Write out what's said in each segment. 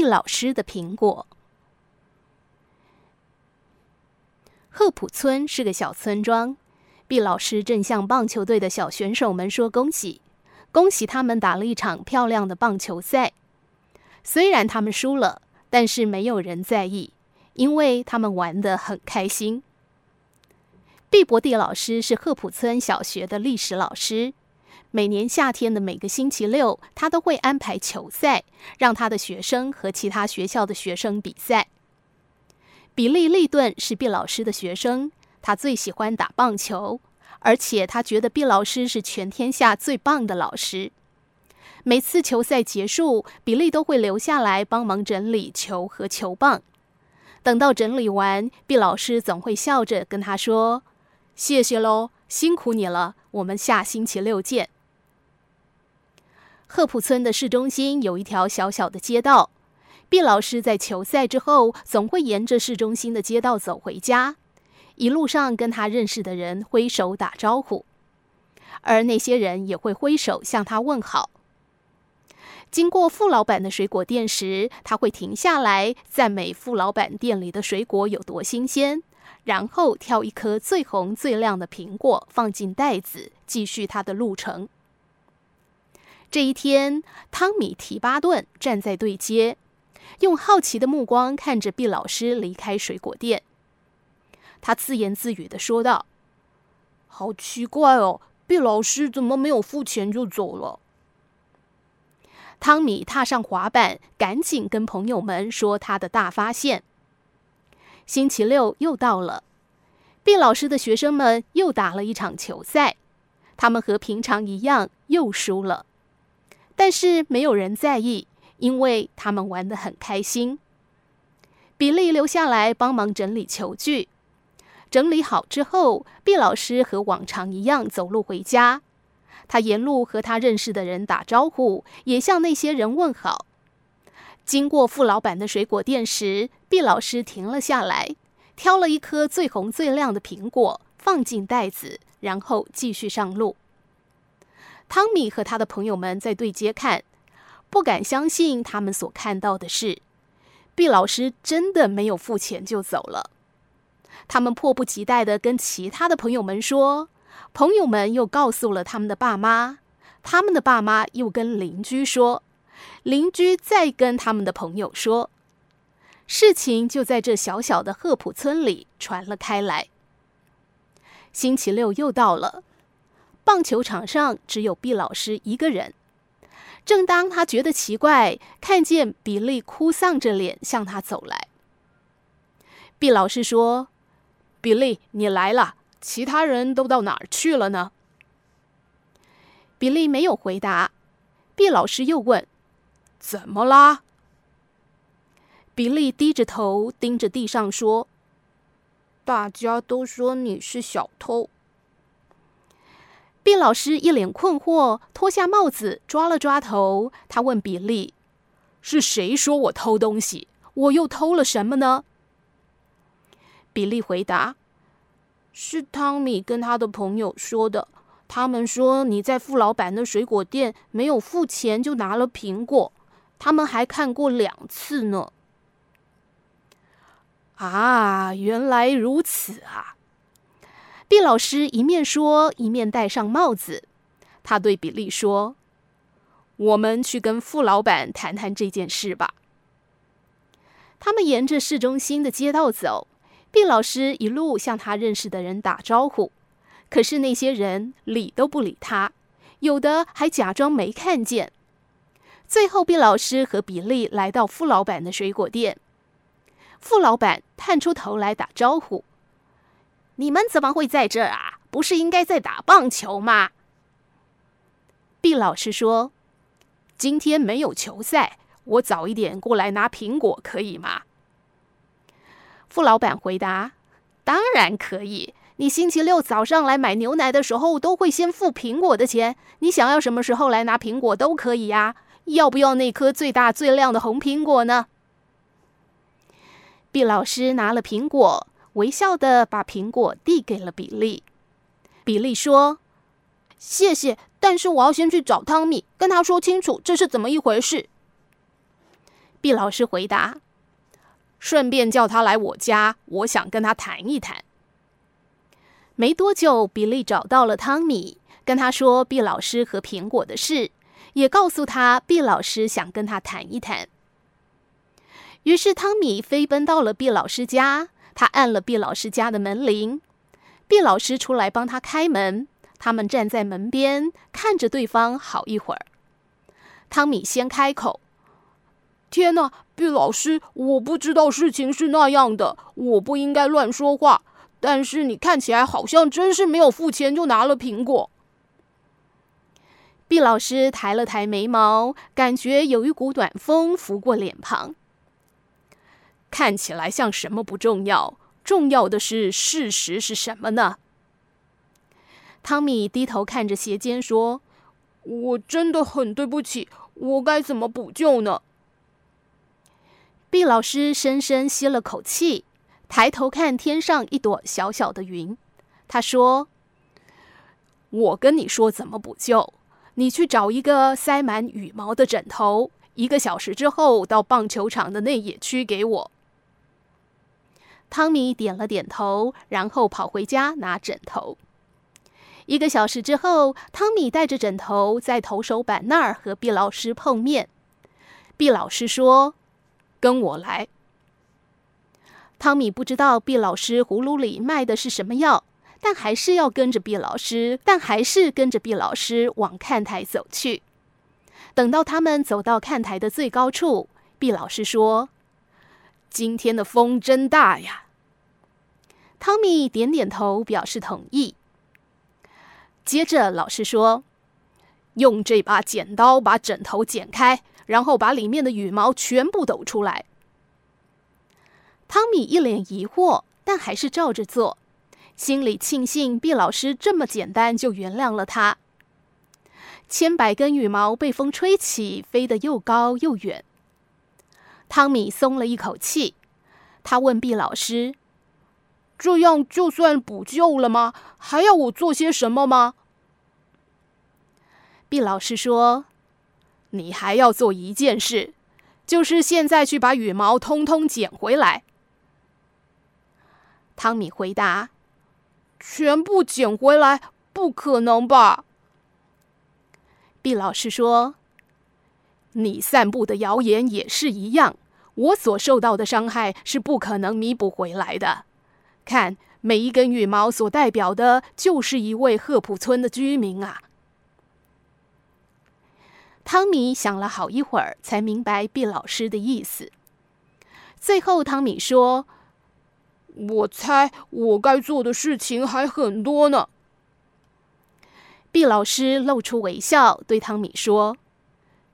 毕老师的苹果。贺普村是个小村庄，毕老师正向棒球队的小选手们说恭喜，恭喜他们打了一场漂亮的棒球赛。虽然他们输了，但是没有人在意，因为他们玩得很开心。毕博蒂老师是贺普村小学的历史老师。每年夏天的每个星期六，他都会安排球赛，让他的学生和其他学校的学生比赛。比利·利顿是毕老师的学生，他最喜欢打棒球，而且他觉得毕老师是全天下最棒的老师。每次球赛结束，比利都会留下来帮忙整理球和球棒。等到整理完，毕老师总会笑着跟他说：“谢谢喽，辛苦你了，我们下星期六见。”贺普村的市中心有一条小小的街道，毕老师在球赛之后总会沿着市中心的街道走回家，一路上跟他认识的人挥手打招呼，而那些人也会挥手向他问好。经过傅老板的水果店时，他会停下来赞美傅老板店里的水果有多新鲜，然后挑一颗最红最亮的苹果放进袋子，继续他的路程。这一天，汤米·提巴顿站在对街，用好奇的目光看着毕老师离开水果店。他自言自语的说道：“好奇怪哦，毕老师怎么没有付钱就走了？”汤米踏上滑板，赶紧跟朋友们说他的大发现。星期六又到了，毕老师的学生们又打了一场球赛，他们和平常一样又输了。但是没有人在意，因为他们玩得很开心。比利留下来帮忙整理球具，整理好之后，毕老师和往常一样走路回家。他沿路和他认识的人打招呼，也向那些人问好。经过傅老板的水果店时，毕老师停了下来，挑了一颗最红最亮的苹果，放进袋子，然后继续上路。汤米和他的朋友们在对街看，不敢相信他们所看到的事。毕老师真的没有付钱就走了。他们迫不及待的跟其他的朋友们说，朋友们又告诉了他们的爸妈，他们的爸妈又跟邻居说，邻居再跟他们的朋友说，事情就在这小小的贺普村里传了开来。星期六又到了。棒球场上只有毕老师一个人。正当他觉得奇怪，看见比利哭丧着脸向他走来，毕老师说：“比利，你来了，其他人都到哪儿去了呢？”比利没有回答。毕老师又问：“怎么啦？”比利低着头盯着地上说：“大家都说你是小偷。”毕老师一脸困惑，脱下帽子，抓了抓头。他问比利：“是谁说我偷东西？我又偷了什么呢？”比利回答：“是汤米跟他的朋友说的。他们说你在付老板的水果店没有付钱就拿了苹果，他们还看过两次呢。”啊，原来如此啊！毕老师一面说，一面戴上帽子。他对比利说：“我们去跟傅老板谈谈这件事吧。”他们沿着市中心的街道走，毕老师一路向他认识的人打招呼，可是那些人理都不理他，有的还假装没看见。最后，毕老师和比利来到傅老板的水果店，傅老板探出头来打招呼。你们怎么会在这儿啊？不是应该在打棒球吗？毕老师说：“今天没有球赛，我早一点过来拿苹果可以吗？”傅老板回答：“当然可以。你星期六早上来买牛奶的时候，都会先付苹果的钱。你想要什么时候来拿苹果都可以呀。要不要那颗最大最亮的红苹果呢？”毕老师拿了苹果。微笑的把苹果递给了比利。比利说：“谢谢，但是我要先去找汤米，跟他说清楚这是怎么一回事。”毕老师回答：“顺便叫他来我家，我想跟他谈一谈。”没多久，比利找到了汤米，跟他说毕老师和苹果的事，也告诉他毕老师想跟他谈一谈。于是汤米飞奔到了毕老师家，他按了毕老师家的门铃，毕老师出来帮他开门，他们站在门边看着对方好一会儿。汤米先开口。天哪，毕老师，我不知道事情是那样的，我不应该乱说话。但是你看起来好像真是没有付钱就拿了苹果。毕老师抬了抬眉毛，感觉有一股暖风拂过脸庞。看起来像什么不重要，重要的是事实是什么呢？汤米低头看着鞋尖说：“我真的很对不起，我该怎么补救呢？”毕老师深深吸了口气，抬头看天上一朵小小的云。他说：“我跟你说怎么补救，你去找一个塞满羽毛的枕头，一个小时之后到棒球场的内野区给我。”汤米点了点头，然后跑回家拿枕头。一个小时之后，汤米带着枕头在投手板那儿和毕老师碰面。毕老师说。跟我来。汤米不知道毕老师葫芦里卖的是什么药，但还是要跟着毕老师，但还是跟着毕老师往看台走去。等到他们走到看台的最高处，毕老师说：“今天的风真大呀。”汤米点点头，表示同意。接着老师说：“用这把剪刀把枕头剪开。”然后把里面的羽毛全部抖出来。汤米一脸疑惑，但还是照着做，心里庆幸毕老师这么简单就原谅了他。千百根羽毛被风吹起，飞得又高又远。汤米松了一口气，他问毕老师：“这样就算补救了吗？还要我做些什么吗？”毕老师说。你还要做一件事，就是现在去把羽毛通通捡回来。汤米回答：“全部捡回来？不可能吧？”毕老师说：“你散布的谣言也是一样，我所受到的伤害是不可能弥补回来的。看，每一根羽毛所代表的，就是一位赫普村的居民啊。”汤米想了好一会儿，才明白毕老师的意思。最后，汤米说：“我猜我该做的事情还很多呢。”毕老师露出微笑，对汤米说：“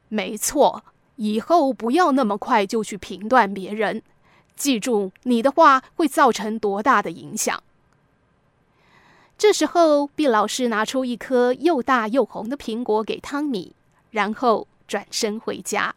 没错，以后不要那么快就去评断别人。记住，你的话会造成多大的影响。”这时候，毕老师拿出一颗又大又红的苹果给汤米。然后转身回家。